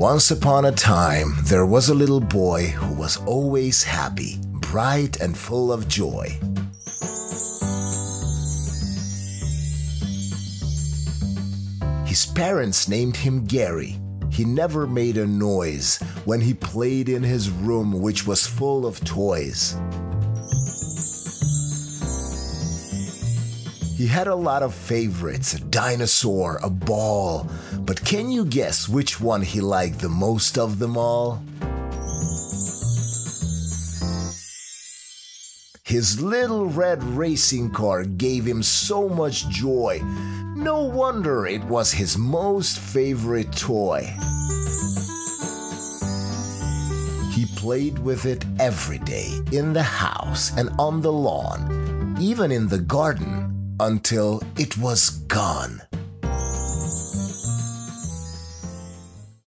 Once upon a time, there was a little boy who was always happy, bright, and full of joy. His parents named him Garry. He never made a noise when he played in his room, which was full of toys. He had a lot of favorites a dinosaur, a ball, but can you guess which one he liked the most of them all? His little red racing car gave him so much joy. No wonder it was his most favorite toy. He played with it every day in the house and on the lawn, even in the garden, until it was gone.